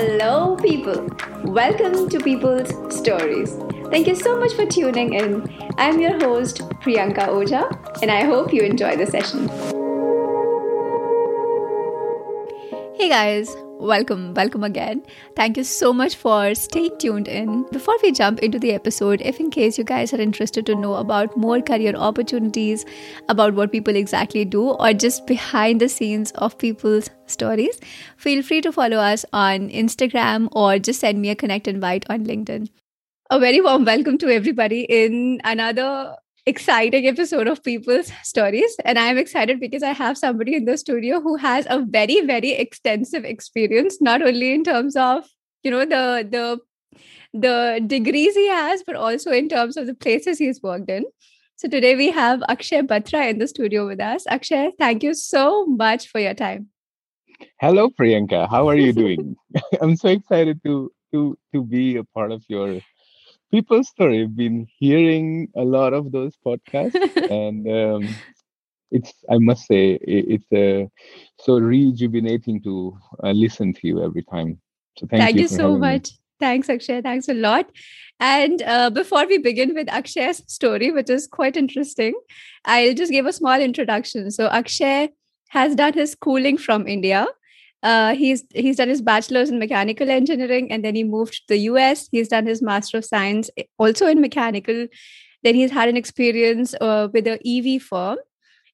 Hello, people. Welcome to People's Stories. Thank you so much for tuning in. I'm your host, Priyanka Oja, and I hope you enjoy the session. Hey guys, welcome, welcome again. Thank you so much for staying tuned in. Before we jump into the episode, if in case you guys are interested to know about more career opportunities, about what people exactly do, or just behind the scenes of people's stories, feel free to follow us on Instagram or just send me a connect invite on LinkedIn. A very warm welcome to everybody in another exciting episode of People's Stories. And I'm excited because I have somebody in the studio who has a very, very extensive experience, not only in terms of, you know, the the the degrees he has, but also in terms of the places he's worked in. So today we have Akshay Batra in the studio with us. Akshay, thank you so much for your time. Hello, Priyanka. How are you doing? I'm so excited to to to be a part of your people's story. I've been hearing a lot of those podcasts, and um, it's I must say it, it's uh, so rejuvenating to uh, listen to you every time. So thank, thank you, you so much. Me. Thanks, Akshay. Thanks a lot. And uh, before we begin with Akshay's story, which is quite interesting, I'll just give a small introduction. So Akshay has done his schooling from India uh, he's he's done his bachelor's in mechanical engineering and then he moved to the US. He's done his master of science eh, also in mechanical. Then he's had an experience uh, with an EV firm.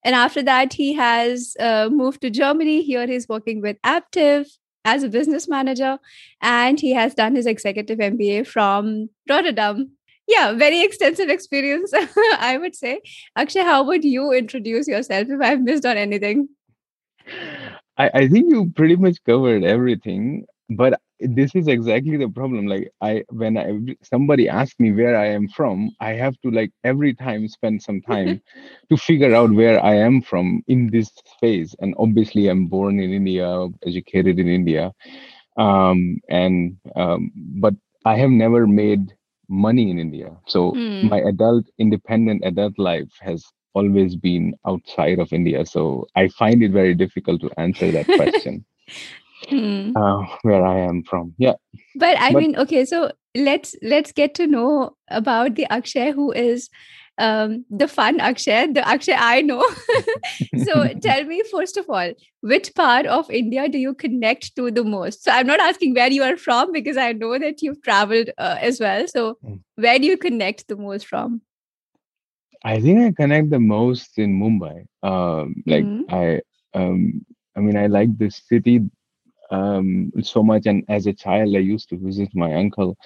And after that, he has uh, moved to Germany. Here he's working with Aptiv as a business manager. And he has done his executive MBA from Rotterdam. Yeah, very extensive experience, I would say. Akshay, how would you introduce yourself if I've missed on anything? I, I think you pretty much covered everything, but this is exactly the problem. Like I, when I somebody asks me where I am from, I have to like every time spend some time to figure out where I am from in this phase. And obviously, I'm born in India, educated in India, um, and um, but I have never made money in India. So mm. my adult, independent adult life has always been outside of India. So I find it very difficult to answer that question. hmm. uh, where I am from. Yeah. But I but, mean, okay, so let's let's get to know about the Akshay who is um, the fun Akshay, the Akshay I know. so tell me, first of all, which part of India do you connect to the most? So I'm not asking where you are from because I know that you've traveled uh, as well. So mm. where do you connect the most from? I think I connect the most in Mumbai. Um, like mm-hmm. I, um, I mean, I like the city um, so much, and as a child, I used to visit my uncle,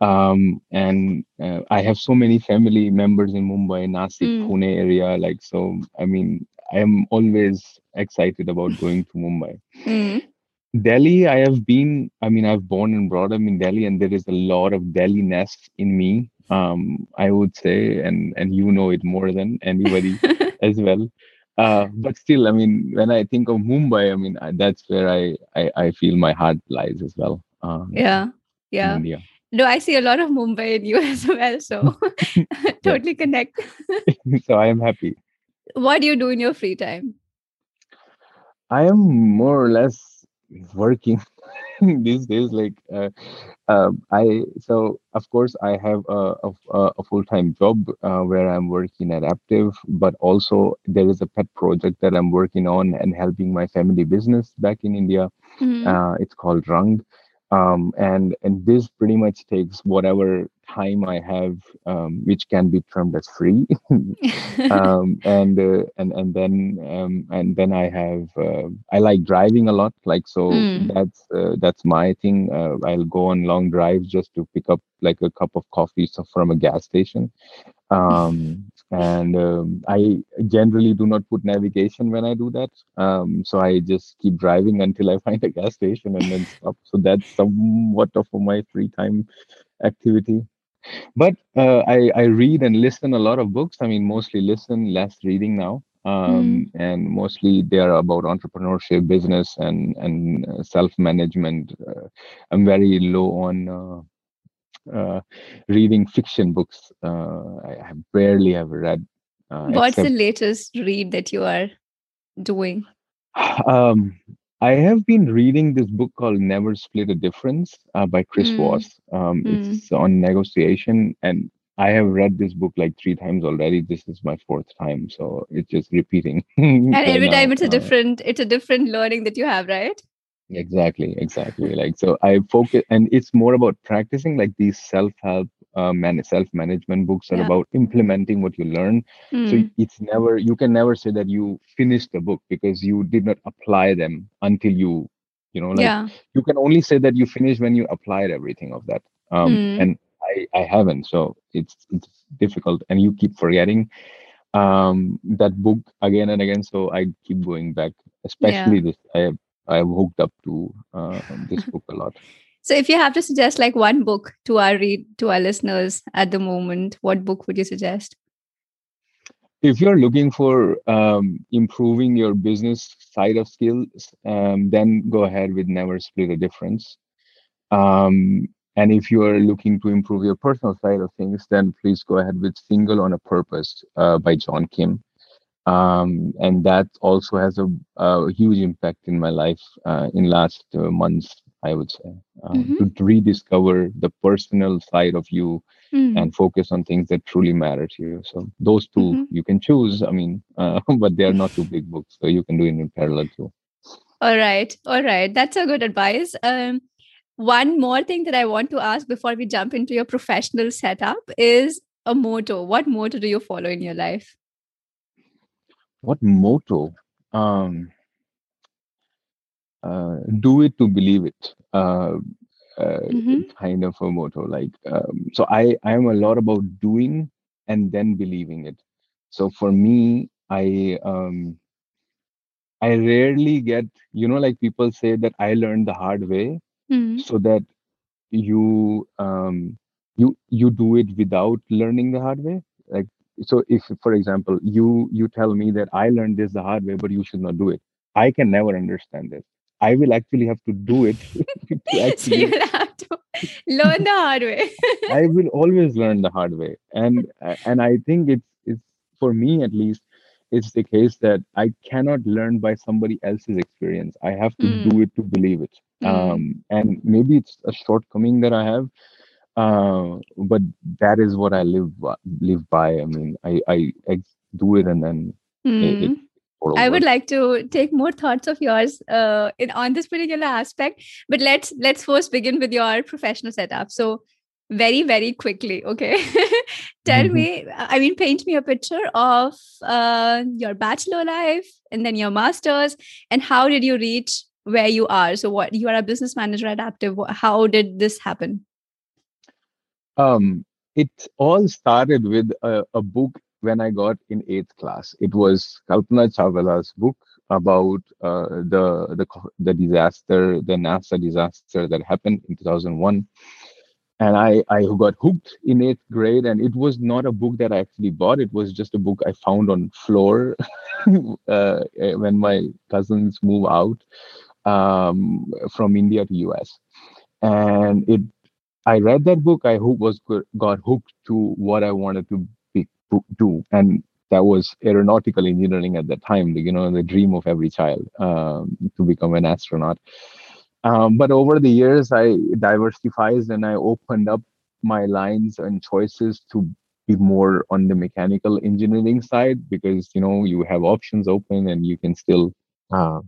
um, and uh, I have so many family members in Mumbai, Nasik, mm. Pune area. Like so, I mean, I am always excited about going to Mumbai. Mm. Delhi, I have been. I mean, I've born and brought up in Delhi, and there is a lot of Delhi ness in me um, I would say, and and you know it more than anybody as well. Uh, but still, I mean, when I think of Mumbai, I mean, that's where I I, I feel my heart lies as well. Um, yeah, yeah. No, I see a lot of Mumbai in you as well, so totally connect. so I am happy. What do you do in your free time? I am more or less working these days like uh, uh, i so of course i have a, a, a full-time job uh, where i'm working at aptiv but also there is a pet project that i'm working on and helping my family business back in india mm-hmm. it's called rang um, and and this pretty much takes whatever time I have, um, which can be termed as free, um, and uh, and and then um, and then I have uh, I like driving a lot, like so mm. that's uh, that's my thing. Uh, I'll go on long drives just to pick up like a cup of coffee from a gas station, um, and um, i generally do not put navigation when i do that. Um, so i just keep driving until i find a gas station and then stop. So that's somewhat of my free time activity but uh, I, I read and listen a lot of books i mean mostly listen less reading now um, mm. and mostly they are about entrepreneurship business and and uh, self-management uh, i'm very low on uh, uh, reading fiction books. Uh, I have barely ever read. Uh, What's except... the latest read that you are doing? Um, I have been reading this book called Never Split a Difference uh, by Chris Mm. Voss. Um, Mm. It's on negotiation, and I have read this book like three times already. This is my fourth time, so it's just repeating. And every time it's a Uh, different, it's a different learning that you have, right? exactly, exactly. like so, I focus, and it's more about practicing. Like these self-help, uh, man, self-management books are Yeah. about implementing what you learn. So Mm. it's never you can never say that you finished the book because you did not apply them until you, you know, like yeah. you can only say that you finished when you applied everything of that um Hmm. and i i haven't so it's it's difficult and you keep forgetting um that book again and again so i keep going back especially this i have i have hooked up to uh, this book a lot So if you have to suggest like one book to our read to our listeners at the moment, what book would you suggest? if you're looking for um, improving your business side of skills, um, then go ahead with Never Split a Difference. Um, and if you are looking to improve your personal side of things, then please go ahead with Single on a Purpose uh, by John Kim. Um, and that also has a, a huge impact in my life uh, in last uh, months, I would say, um, to rediscover the personal side of you Mm. and focus on things that truly matter to you. So those 2 Mhm. you can choose. I mean, uh, but they are not two big books, so you can do it in parallel too. All right. All right. That's a good advice. Um, one more thing that I want to ask before we jump into your professional setup is a motto. What motto do you follow in your life? What motto? Um, uh, do it to believe it. Uh, uh, Mhm. kind of a motto. Like, um, so I I am a lot about doing and then believing it. So for me, I um, I rarely get you know like people say that I learned the hard way. Mm. so that you um you you do it without learning the hard way like so if for example you you tell me that i learned this the hard way but you should not do it i can never understand this i will actually have to do it to so actually you'll have to learn the hard way. i will always learn the hard way and and i think it's it's for me at least it's the case that i cannot learn by somebody else's experience i have to Mm. do it to believe it Mm. um and maybe it's a shortcoming that i have uh but that is what i live by, live by i mean i i, I do it and then it, it Mm. I would like to take more thoughts of yours uh, in on this particular aspect, but let's let's first begin with your professional setup. So, very very quickly, okay, tell Mhm. me. I mean, paint me a picture of uh, your bachelor life and then your masters, and how did you reach where you are? So, what you are a business manager at Aptiv. Wh- How did this happen? Um, it all started with a, a book when I got in eighth class. It was Kalpana Chawla's book about uh, the the the disaster, the NASA disaster that happened in 2001. And I I got hooked in eighth grade, and it was not a book that I actually bought. It was just a book I found on floor uh, when my cousins moved out um, from India to US, and it I read that book. I was got hooked to what I wanted to do, and that was aeronautical engineering at that time. You know, the dream of every child um, to become an astronaut. Um, but over the years, I diversified and I opened up my lines and choices to be more on the mechanical engineering side because you know you have options open and you can still uh,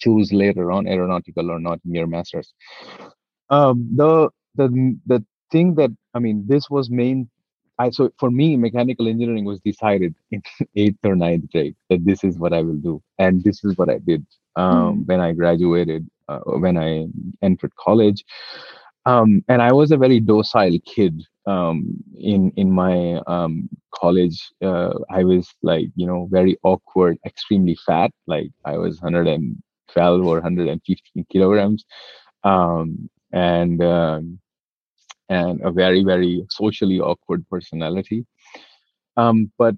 choose later on aeronautical or not in your masters. Um, the the the thing that I mean, this was main. I so for me, mechanical engineering was decided in eighth or ninth grade that this is what I will do, and this is what I did um, when I graduated, uh, when I entered college. Um, and I was a very docile kid um, in in my um, college. Uh, I was like you know very awkward, extremely fat. Like I was 112 or 115 kilograms, um, and um, and a very very socially awkward personality. Um, but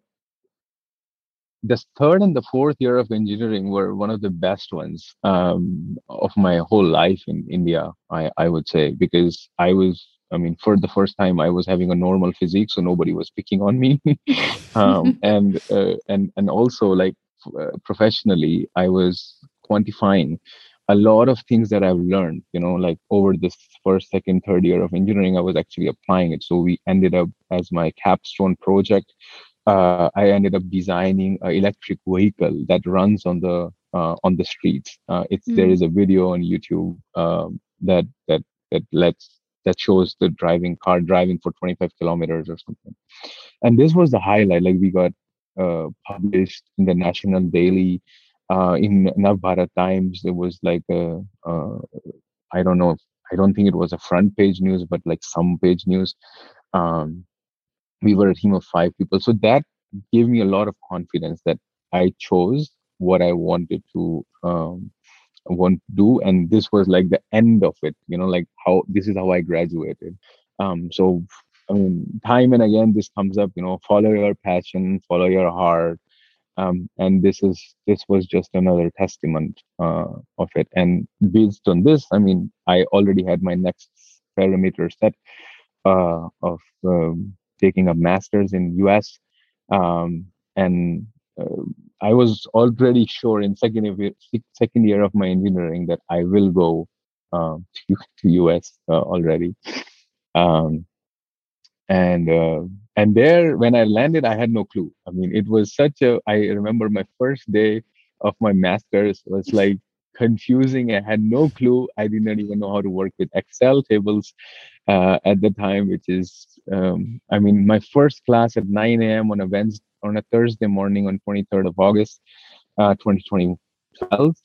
the third and the fourth year of engineering were one of the best ones um, of my whole life in India. I, I would say because I was, I mean, for the first time, I was having a normal physique, so nobody was picking on me, um, and uh, and and also like uh, professionally, I was quantifying a lot of things that I've learned, you know, like over this first, second, third year of engineering, I was actually applying it. So we ended up as my capstone project. Uh, I ended up designing an electric vehicle that runs on the uh, on the streets. Uh, it's mm. there is a video on YouTube um, that that that lets that shows the driving car driving for 25 kilometers or something. And this was the highlight. Like we got uh, published in the National Daily uh, in Navbharat Times, there was like a, uh, I don't know, I don't think it was a front page news, but like some page news. Um, we were a team of five people. So that gave me a lot of confidence that I chose what I wanted to um, want to do. And this was like the end of it, you know, like how this is how I graduated. Um, so I mean, time and again, this comes up, you know, follow your passion, follow your heart, um, and this is this was just another testament uh, of it. And based on this i mean i already had my next parameter set uh, of um, taking a master's in us um, and uh, i was already sure in second year, second year of my engineering that i will go um, to, to us uh, already. Um, and uh, and there when i landed i had no clue. I mean it was such a i remember my first day of my masters was like confusing. I had no clue. I did not even know how to work with excel tables uh, at the time which is um, i mean my first class at 9 a.m on a wednesday on a thursday morning on 23rd of august uh, 2012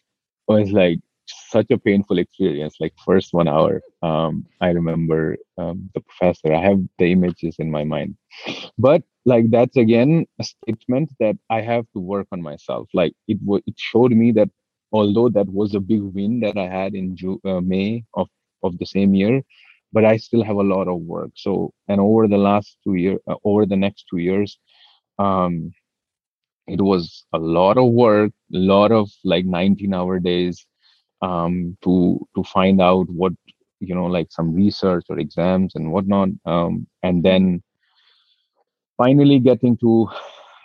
was like such a painful experience like first one hour um, i remember um, the professor i have the images in my mind. But like that's again a statement that i have to work on myself. Like it w- it showed me that although that was a big win that i had in Ju- uh, may of of the same year but i still have a lot of work. So and over the last two years uh, over the next two years um it was a lot of work a lot of like 19 hour days um, to to find out what you know like some research or exams and whatnot um, and then finally getting to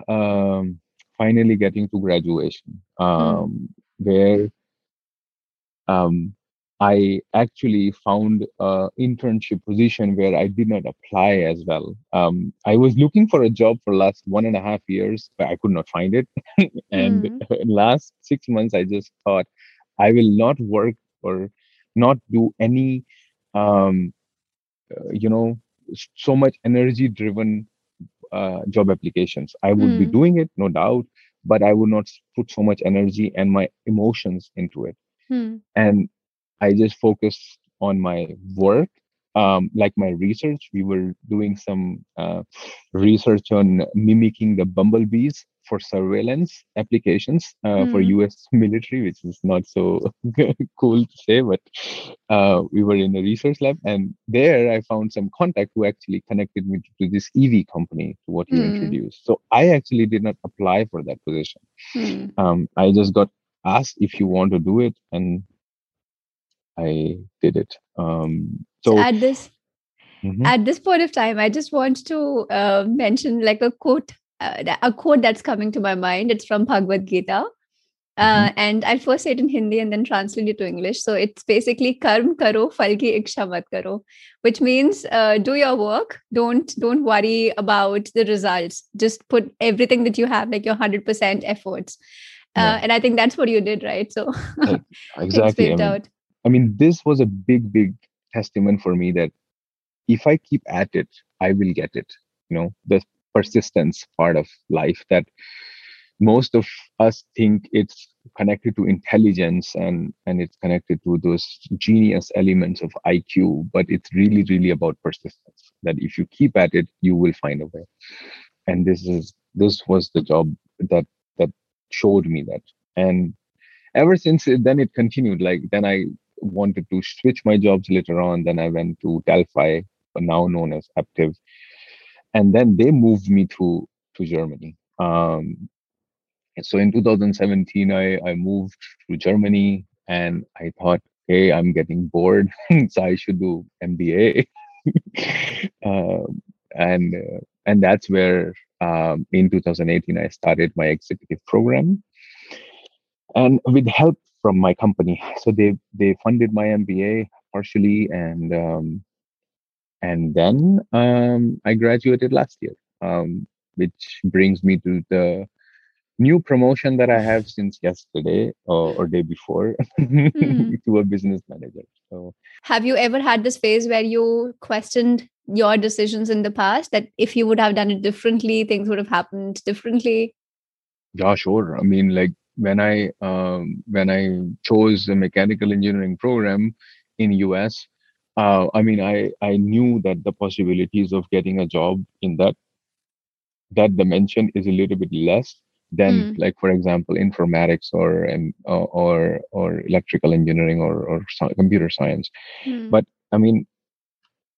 um, finally getting to graduation hmm. um, where um, I actually found a internship position where I did not apply as well. Um, I was looking for a job for last one and a half years, but I could not find it. and mm. last six months, I just thought I will not work or not do any, um, uh, you know, so much energy driven uh, job applications. I would mm. be hmm. doing it, no doubt, but I would not put so much energy and my emotions into it. Mm. And I just focused on my work um, like my research, we were doing some uh, research on mimicking the bumblebees for surveillance applications uh, mm. for U.S. military, which is not so cool to say, but uh, we were in a research lab, and there I found some contact who actually connected me to, to this EV company, to what you mm. introduced. So I actually did not apply for that position. Mm. Um, I just got asked if you want to do it, and I did it. Um, so at this mm-hmm. at this point of time, I just want to uh, mention like a quote, uh, a quote that's coming to my mind. It's from Bhagavad Gita. Uh, mm-hmm. and I'll first say it in Hindi and then translate it to English. So it's basically karm karo falki iksha mat karo, which means uh, do your work. Don't don't worry about the results. Just put everything that you have, like your hundred percent efforts. Uh, yeah. And I think that's what you did, right? So exactly. I mean, I mean, this was a big, big testament for me that if I keep at it, I will get it. You know, the persistence part of life that most of us think it's connected to intelligence and and it's connected to those genius elements of IQ, but it's really, really about persistence. That if you keep at it, you will find a way. And this is this was the job that that showed me that. And ever since it, then it continued. Like then I wanted to switch my jobs later on. Then I went to Delphi, now known as Aptiv, and then they moved me to to Germany. Um, so in 2017, I I moved to Germany, and I thought, hey, I'm getting bored, so I should do MBA. um, and uh, and that's where um, in 2018 I started my executive program, and with help from my company. So they they funded my MBA partially, and um, and then um, I graduated last year, um, which brings me to the new promotion that I have since yesterday or, or day before mm. to a business manager. So, have you ever had this phase where you questioned your decisions in the past that if you would have done it differently, things would have happened differently? Yeah, sure. I mean, like when I um, when I chose the mechanical engineering program in US, uh, I mean, I I knew that the possibilities of getting a job in that that dimension is a little bit less than mm. like for example informatics or and or or electrical engineering or or computer science mm. but i mean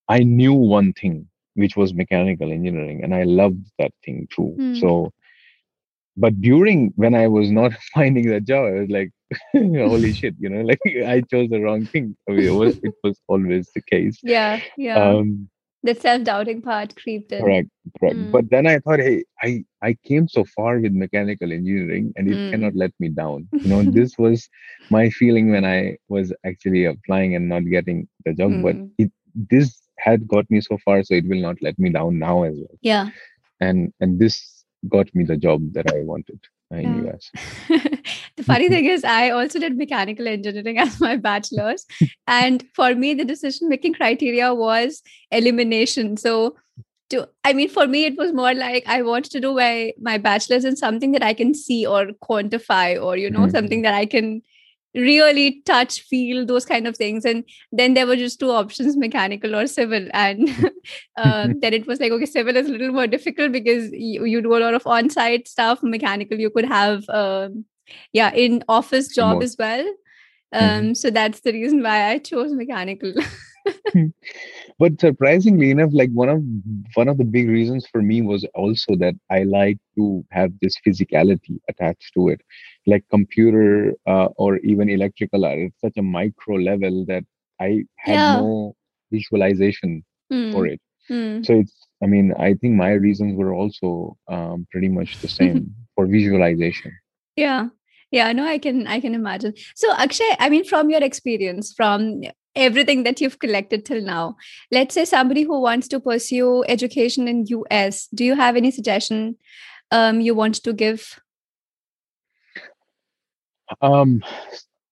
i knew one thing which was mechanical engineering and i loved that thing too mm. so but during when i was not finding that job i was like holy shit you know like i chose the wrong thing. I mean, it, was, it was always the case. Yeah yeah. Um the self-doubting part creeped in. Correct correct. Mm. but then i thought hey i i came so far with mechanical engineering and it mm. cannot let me down. You know this was my feeling when i was actually applying and not getting the job mm. but it this had got me so far so it will not let me down now as well. Yeah. And and this got me the job that i wanted yeah. The funny thing is, I also did mechanical engineering as my bachelor's, and for me, the decision making criteria was elimination. So, to I mean, for me, it was more like I want to do my my bachelor's in something that I can see or quantify, or you know, mm-hmm. something that I can really touch feel those kind of things. And then there were just two options mechanical or civil. And um, then it was like okay civil is a little more difficult because you, you do a lot of on-site stuff. Mechanical you could have um, yeah in office job more. as well. Um, mm-hmm. so that's the reason why i chose mechanical but surprisingly enough like one of one of the big reasons for me was also that i like to have this physicality attached to it like computer uh, or even electrical are at such a micro level that i had yeah. no visualization mm. for it mm. so it's i mean i think my reasons were also um, pretty much the same for visualization yeah yeah no i can i can imagine so akshay i mean from your experience from everything that you've collected till now. Let's say somebody who wants to pursue education in us do you have any suggestion um, you want to give? Um,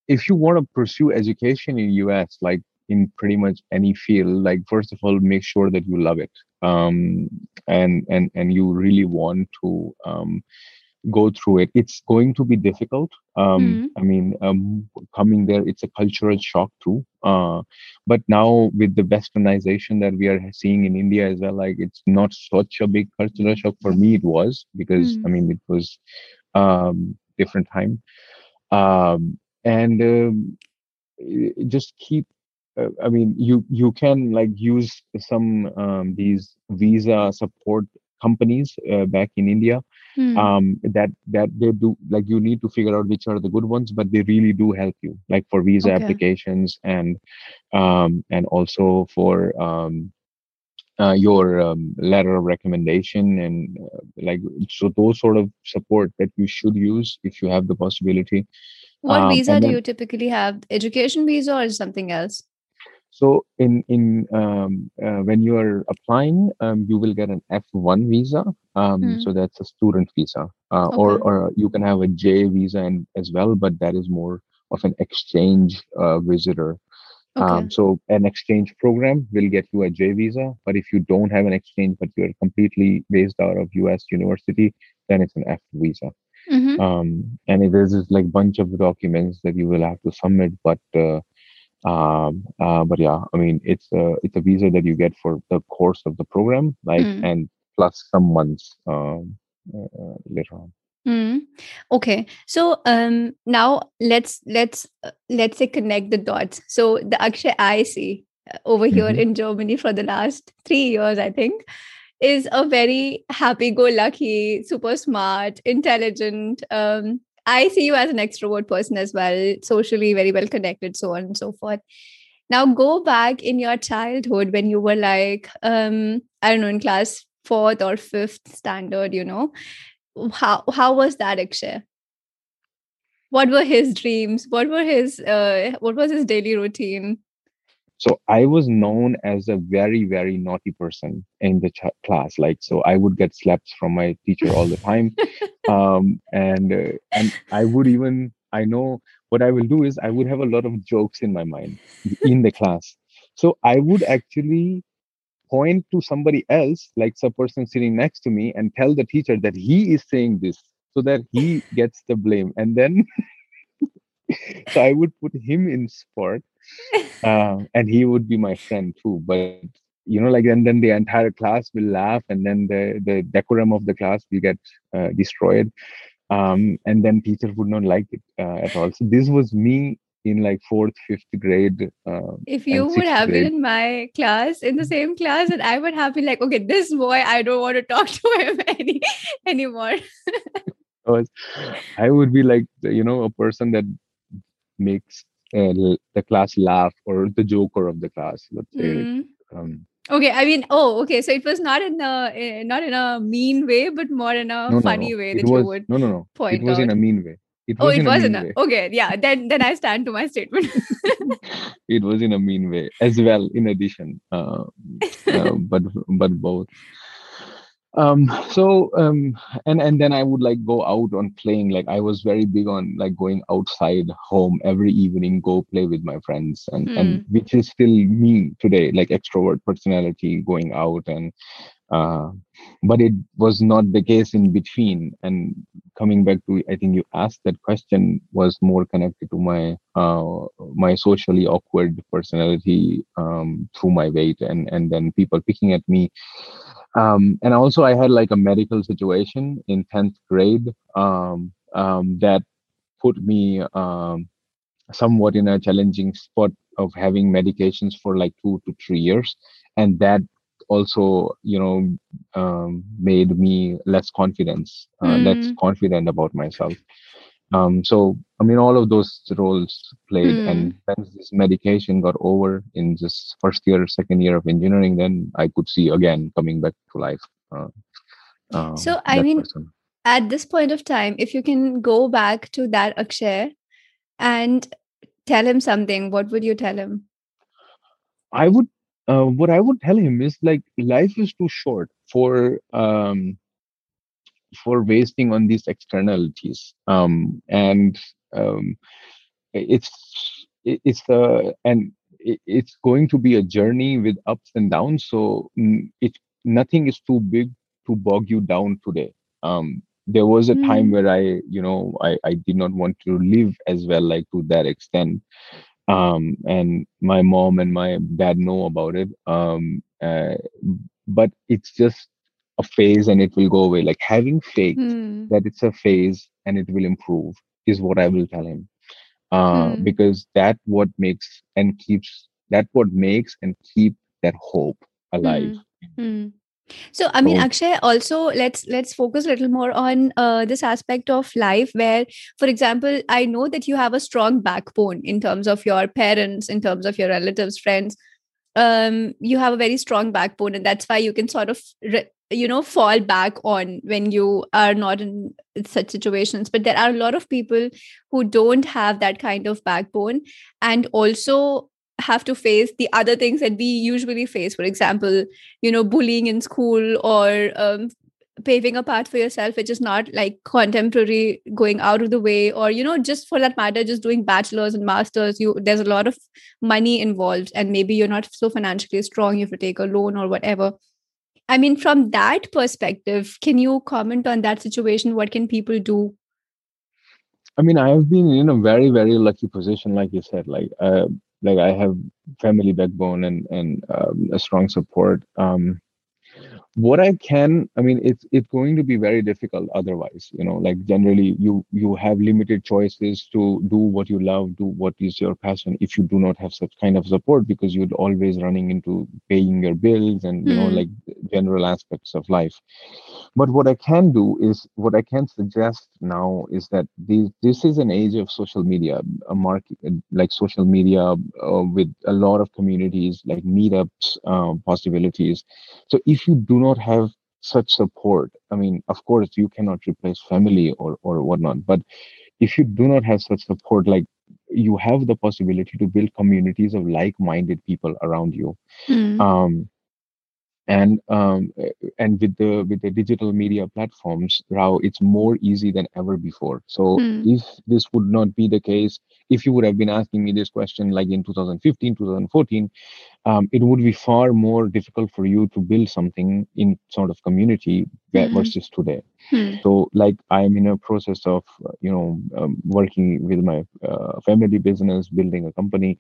if you want to pursue education in us like in pretty much any field like first of all make sure that you love it. Um, and and and you really want to um, go through it. It's going to be difficult. Um, mm. i mean um, coming there it's a cultural shock too. Uh, but now with the westernization that we are seeing in india as well like it's not such a big cultural shock. For me it was because mm. i mean it was um, different time. Um, and um, just keep uh, i mean you you can like use some um, these visa support companies uh, back in india mm. um, that that they do like you need to figure out which are the good ones but they really do help you like for visa okay. applications and um, and also for um, uh, your um, letter of recommendation and uh, like so those sort of support that you should use if you have the possibility what um, visa do then, you typically have education visa or something else so in in um, uh, when you are applying, um, you will get an F1 visa. Um, mm. So that's a student visa, uh, okay. or or you can have a J visa and as well, but that is more of an exchange uh, visitor. Um, okay. so an exchange program will get you a J visa, but if you don't have an exchange, but you're completely based out of U.S. university, then it's an F visa. Mm-hmm. Um, and there's like bunch of documents that you will have to submit, but uh, um, uh, but yeah, I mean, it's a it's a visa that you get for the course of the program, like, mm. and plus some months um, uh, uh, later on. Mm. Okay, so um, now let's let's uh, let's say connect the dots. So the Akshay I see uh, over here mm-hmm. in Germany for the last three years, I think, is a very happy-go-lucky, super smart, intelligent, um, I see you as an extrovert person as well, socially very well connected, so on and so forth. Now go back in your childhood when you were like, um, I don't know, in class fourth or fifth standard, you know. How how was that, Akshay? what were his dreams what were his uh, what was his daily routine so i was known as a very very naughty person in the ch- class like so i would get slaps from my teacher all the time. Um, and uh, and i would even i know what i will do is i would have a lot of jokes in my mind in the class. So i would actually point to somebody else like some person sitting next to me and tell the teacher that he is saying this so that he gets the blame. And then so i would put him in sport uh, and he would be my friend too but you know like and then the entire class will laugh and then the the decorum of the class will get uh, destroyed um, and then teacher would not like it uh, at all so this was me in like fourth fifth grade uh, if you would have grade. been in my class in the same class and i would have been like okay this boy i don't want to talk to him any anymore I would be like you know a person that makes uh, the class laugh or the joker of the class. Let's say. Mm. Um, okay, I mean, oh, okay. So it was not in a eh, not in a mean way, but more in a no, funny no, way that was, you would no, no, no. Point it was out. in a mean way. It oh, was oh, it was in a, okay. Yeah, then then I stand to my statement. it was in a mean way as well. In addition, uh, uh, but but both um so um and and then i would like go out on playing like i was very big on like going outside home every evening go play with my friends and mm. and which is still me today like extrovert personality going out and uh but it was not the case in between and coming back to i think you asked that question was more connected to my uh my socially awkward personality um through my weight and and then people picking at me um, and also i had like a medical situation in 10th grade um, um, that put me um, somewhat in a challenging spot of having medications for like two to three years and that also you know um, made me less confidence uh, mm. less confident about myself um, so i mean all of those roles played mm. and when this medication got over in this first year second year of engineering then i could see again coming back to life uh, uh, so i mean person. at this point of time if you can go back to that akshay and tell him something what would you tell him i would uh, what i would tell him is like life is too short for um, for wasting on these externalities. Um, and um, it's it's uh, and it's going to be a journey with ups and downs. So it nothing is too big to bog you down today. Um, there was a mm. time where i you know I, I did not want to live as well like to that extent. Um, and my mom and my dad know about it. Um, uh, but it's just a phase and it will go away. Like having faith mm. that it's a phase and it will improve is what I will tell him. Uh, mm. Because that what makes and keeps that what makes and keep that hope alive. Mm. So, I mean, Akshay, also let's let's focus a little more on uh, this aspect of life, where, for example, I know that you have a strong backbone in terms of your parents, in terms of your relatives, friends. Um, you have a very strong backbone, and that's why you can sort of re- you know fall back on when you are not in such situations. But there are a lot of people who don't have that kind of backbone and also have to face the other things that we usually face. For example you know bullying in school or um, paving a path for yourself which is not like contemporary going out of the way or you know just for that matter just doing bachelors and masters you there's a lot of money involved and maybe you're not so financially strong you have to take a loan or whatever I mean, from that perspective, can you comment on that situation? What can people do? I mean, I have been in a very, very lucky position, like you said. Like, uh, like I have family backbone and and um, a strong support. Um, what i can i mean it's it's going to be very difficult otherwise you know like generally you you have limited choices to do what you love do what is your passion if you do not have such kind of support because you're always running into paying your bills and you mm. know hmm. like general aspects of life but what i can do is what i can suggest now is that this this is an age of social media a market like social media uh, with a lot of communities like meetups uh, possibilities so if you do not have such support i mean of course you cannot replace family or or whatnot but if you do not have such support like you have the possibility to build communities of like-minded people around you Mm. um, and um, and with the with the digital media platforms now it's more easy than ever before so Hmm. if this would not be the case if you would have been asking me this question like in 2015 2014 um, it would be far more difficult for you to build something in sort of community Mhm. versus today Hmm. so like i'm in a process of uh, you know um, working with my uh, family business building a company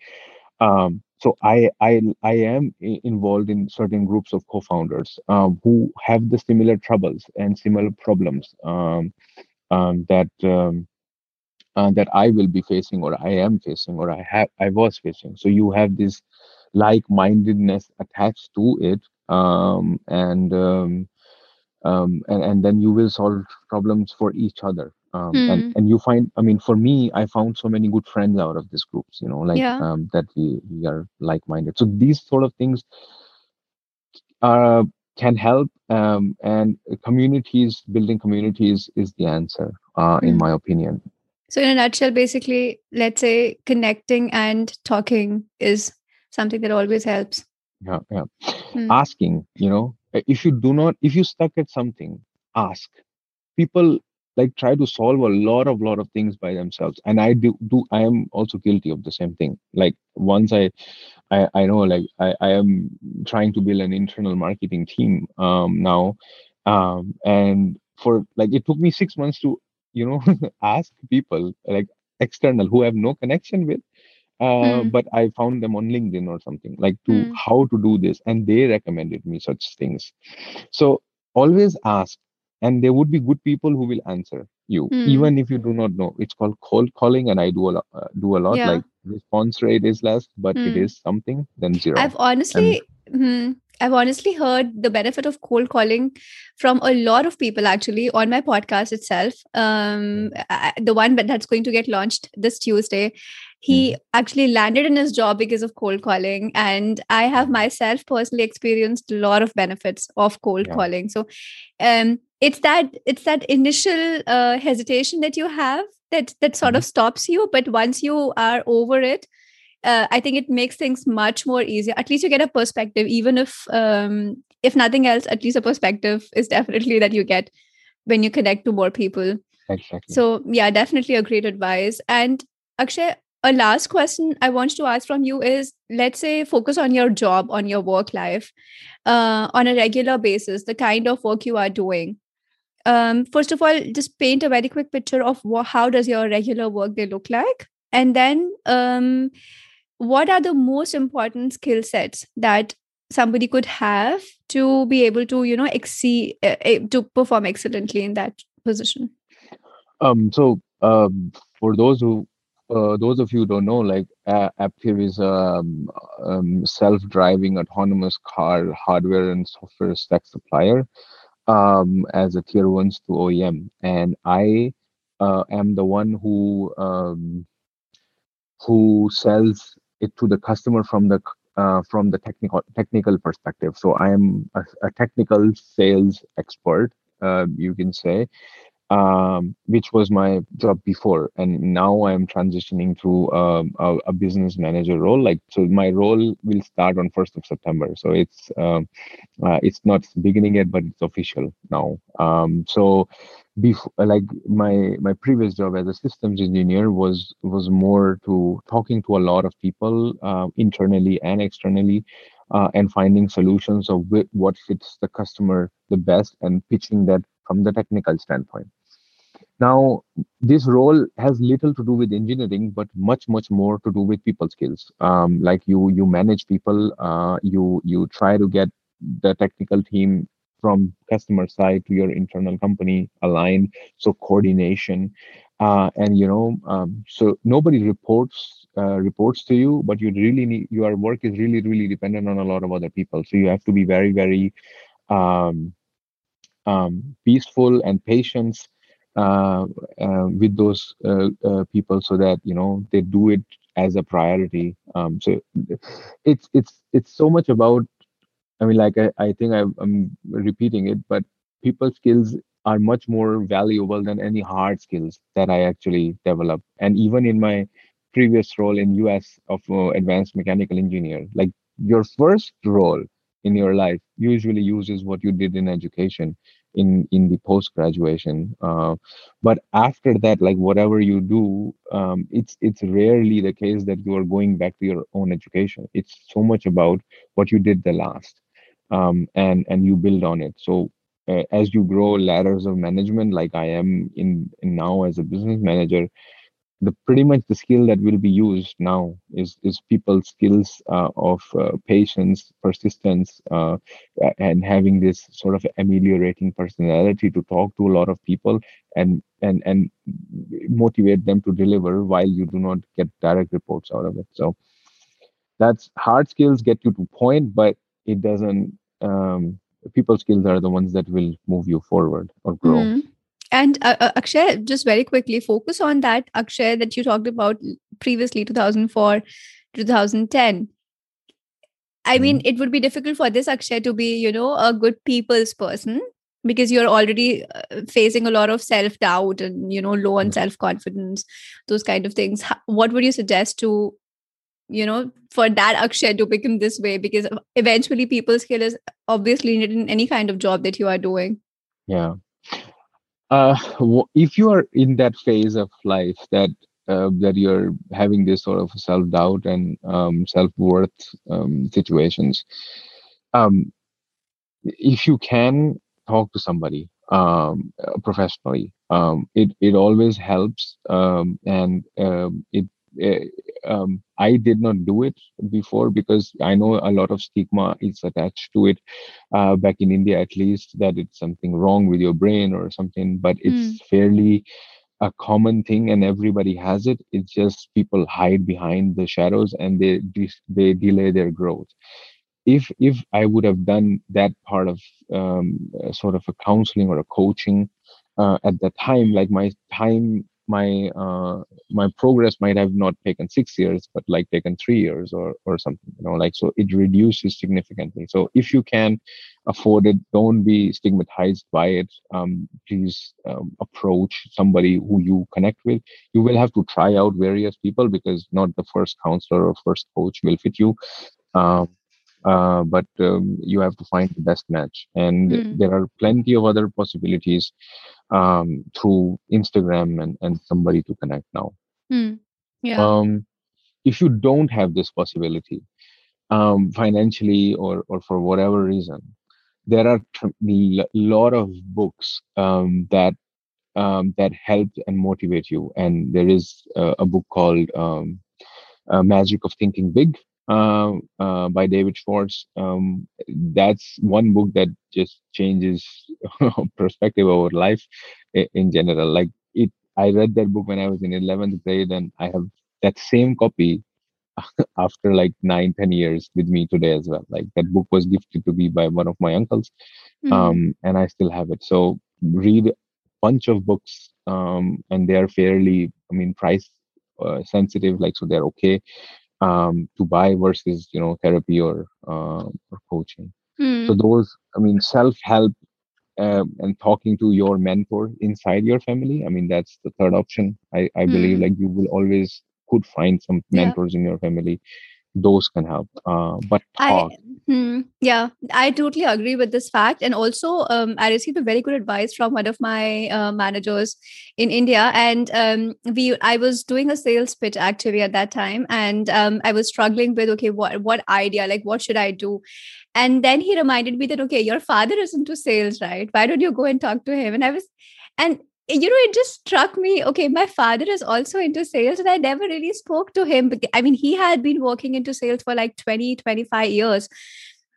um, so I, I I am involved in certain groups of co-founders um, who have the similar troubles and similar problems um, um, that um, uh, that I will be facing or I am facing or I have I was facing. So you have this like-mindedness attached to it, um, and um, and and then you will solve problems for each other. Um, and Hmm. and you find, I mean, for me, I found so many good friends out of these groups. You know, like Yeah. um, that we we are like-minded. So these sort of things uh, can help, um, and communities building communities is the answer, uh, in Hmm. my opinion. So, in a nutshell, basically, let's say connecting and talking is something that always helps. Yeah, yeah. Hmm. Asking, you know, if you do not, if you stuck at something, ask. People like try to solve a lot of lot of things by themselves, and I do do. I am also guilty of the same thing. Like once I, I, I know, like I, I am trying to build an internal marketing team um now, um, and for like it took me six months to, you know, ask people like external who have no connection with uh, Hmm. but I found them on LinkedIn or something like to Hmm. how to do this, and they recommended me such things. So always ask, and there would be good people who will answer you, Hmm. even if you do not know. It's called cold calling, and I do a lot. Uh, do a lot. Yeah. Like response rate is less, but it Hmm. is something. Then zero. I've honestly, hmm, I've honestly heard the benefit of cold calling from a lot of people actually on my podcast itself. Um, I, the one that's going to get launched this Tuesday, he actually landed in his job because of cold calling, and I have myself personally experienced a lot of benefits of cold Yeah. calling. So, um, it's that it's that initial uh, hesitation that you have that that sort of stops you, but once you are over it uh, I think it makes things much more easier. At least you get a perspective, even if um, if nothing else, at least a perspective is definitely that you get when you connect to more people. Exactly. So yeah, definitely a great advice. And Akshay, a last question I want to ask from you is: Let's say focus on your job, on your work life, uh, on a regular basis, the kind of work you are doing. Um, first of all, just paint a very quick picture of how does your regular work day look like, and then um, what are the most important skill sets that somebody could have to be able to you know exceed uh, uh, to perform excellently in that position Um. So, um, for those who, uh, those of you don't know, like uh, Aptiv is a um, um, self-driving autonomous car hardware and software stack supplier. Um, as a tier ones to OEM, and I uh, am the one who um, who sells it to the customer from the uh, from the technical technical perspective. So I am a, a technical sales expert, uh, you can say, um, which was my job before, and now I am transitioning to um, a, a business manager role. Like so, my role will start on first of September. So it's um, uh, it's not beginning yet, but it's official now. Um, so, before like my my previous job as a systems engineer was was more to talking to a lot of people uh, internally and externally, uh, and finding solutions of what fits the customer the best and pitching that from the technical standpoint. Now, this role has little to do with engineering, but much, much more to do with people skills. Um, like you, you manage people. Uh, you you try to get the technical team from customer side to your internal company aligned. So coordination, uh, and you know, um, so nobody reports uh, reports to you, but you really need your work is really, really dependent on a lot of other people. So you have to be very, very um, um, peaceful and patience uh, with those uh, uh, people so that you know they do it as a priority um, so it's it's it's so much about i mean like i, I think I, i'm repeating it but people skills are much more valuable than any hard skills that I actually developed. And even in my previous role in US of uh, advanced mechanical engineer, like your first role in your life usually uses what you did in education in in the post graduation uh, but after that like whatever you do um, it's it's rarely the case that you are going back to your own education. It's so much about what you did the last um, and and you build on it. So uh, as you grow ladders of management like i am in, in now as a business manager the pretty much the skill that will be used now is is people's skills uh, of uh, patience persistence uh, and having this sort of ameliorating personality to talk to a lot of people and and and motivate them to deliver while you do not get direct reports out of it so that's hard skills get you to point but it doesn't um, people skills are the ones that will move you forward or grow mm-hmm. And uh, uh, Akshay, just very quickly, focus on that Akshay that you talked about previously, 2004, 2010. I mean, mm-hmm. it would be difficult for this Akshay to be, you know, a good people's person because you're already uh, facing a lot of self doubt and, you know, low on self confidence, those kind of things. What would you suggest to, you know, for that Akshay to become this way? Because eventually, people's skill is obviously needed in any kind of job that you are doing. Yeah uh, if you are in that phase of life that uh, that you're having this sort of self doubt and um, self worth um, situations, um, if you can talk to somebody um, professionally, um, it it always helps, um, and it um, I did not do it before because I know a lot of stigma is attached to it. Uh, back in India, at least, that it's something wrong with your brain or something, but it's mm. fairly a common thing and everybody has it. It's just people hide behind the shadows and they they delay their growth. If if I would have done that part of um, sort of a counseling or a coaching uh, at that time, like my time my uh, my progress might have not taken six years but like taken three years or or something you know like so it reduces significantly. So if you can afford it don't be stigmatized by it. Um, please um, approach somebody who you connect with. You will have to try out various people because not the first counselor or first coach will fit you. Um, uh, but um, you have to find the best match and mm. there are plenty of other possibilities um, through instagram and, and somebody to connect now mm. yeah. um, if you don't have this possibility um, financially or, or for whatever reason there are a lot of books um, that um, that help and motivate you and there is uh, a book called um, uh, magic of thinking big uh, uh, by David Schwartz. Um, that's one book that just changes perspective over life in general. Like it, I read that book when I was in 11th grade, and I have that same copy after like nine, ten years with me today as well. Like that book was gifted to me by one of my uncles, mm-hmm. um, and I still have it. So read a bunch of books, um, and they are fairly, I mean, price uh, sensitive. Like so, they're okay um, to buy versus you know therapy or uh, or coaching. Mm. So those, I mean, self help uh, and talking to your mentor inside your family. I mean, that's the third option. I I mm. believe like you will always could find some mentors yeah. in your family those can help uh, but talk. I, hmm, yeah i totally agree with this fact and also um, i received a very good advice from one of my uh, managers in india and um, we i was doing a sales pitch actually at that time and um, i was struggling with okay what what idea like what should i do? And then he reminded me that okay your father is into sales right? Why don't you go and talk to him? And i was and you know, it just struck me. Okay, my father is also into sales, and I never really spoke to him. I mean, he had been working into sales for like 20, 25 years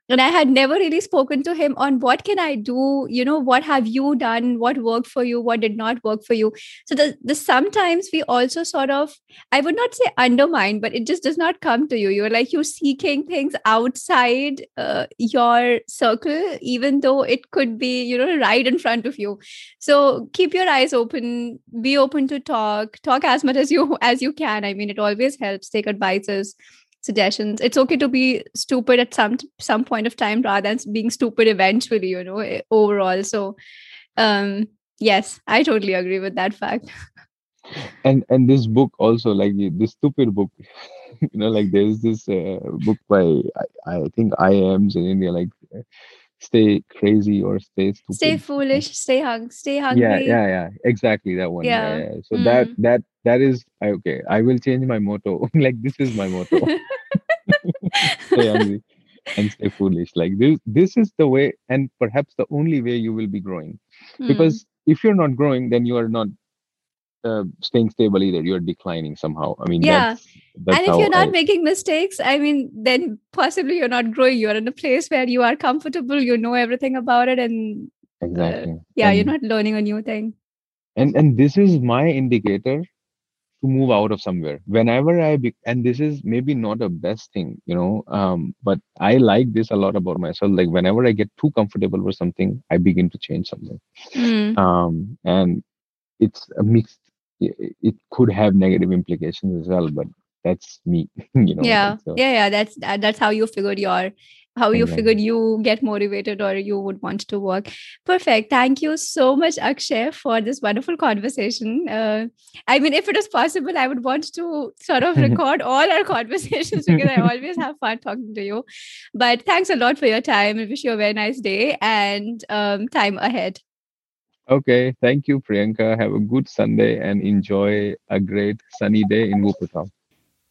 and i had never really spoken to him on what can i do you know what have you done what worked for you what did not work for you. So the, the sometimes we also sort of i would not say undermine but it just does not come to you. You're like you're seeking things outside uh, your circle even though it could be you know right in front of you. So keep your eyes open be open to talk talk as much as you as you can. I mean it always helps take advices suggestions it's okay to be stupid at some some point of time rather than being stupid eventually you know eh, overall so Um, yes, I totally agree with that fact. and and this book also like this stupid book you know like there's this uh, book by I, I think IIMs in India like stay crazy or stay stupid Stay foolish, stay hung, stay hungry. yeah yeah yeah exactly that one yeah, Yeah. yeah. so that Mm. that that is okay i will change my motto like this is my motto stay hungry and stay foolish like this this is the way and perhaps the only way you will be growing Hmm. because if you're not growing then you are not uh, staying stable either you're declining somehow i mean Yeah. that's that's and if you're not I- making mistakes, I mean, then possibly you're not growing. You're in a place where you are comfortable, you know everything about it, and exactly yeah, you're not learning a new thing. and and this is my indicator to move out of somewhere whenever i be, and this is maybe not a best thing you know um but i like this a lot about myself like whenever i get too comfortable with something i begin to change something Mm. um and it's a mixed it, could have negative implications as well but that's me you know yeah, so- yeah, yeah. That's that, that's how you figured your how you Exactly. figured you get motivated or you would want to work. Perfect. Thank you so much, Akshay, for this wonderful conversation. Uh, I mean, if it is possible, I would want to sort of record all our conversations because I always have fun talking to you. But thanks a lot for your time. I wish you a very nice day and um, time ahead. Okay, thank you, Priyanka. Have a good Sunday and enjoy a great sunny day in Wuppertal.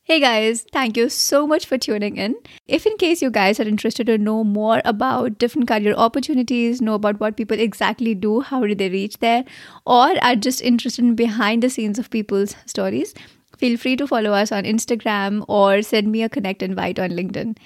Hey guys, thank you so much for tuning in. If in case you guys are interested to know more about different career opportunities, know about what people exactly do, how did they reach there, or are just interested in behind the scenes of people's stories, feel free to follow us on Instagram or send me a connect invite on LinkedIn.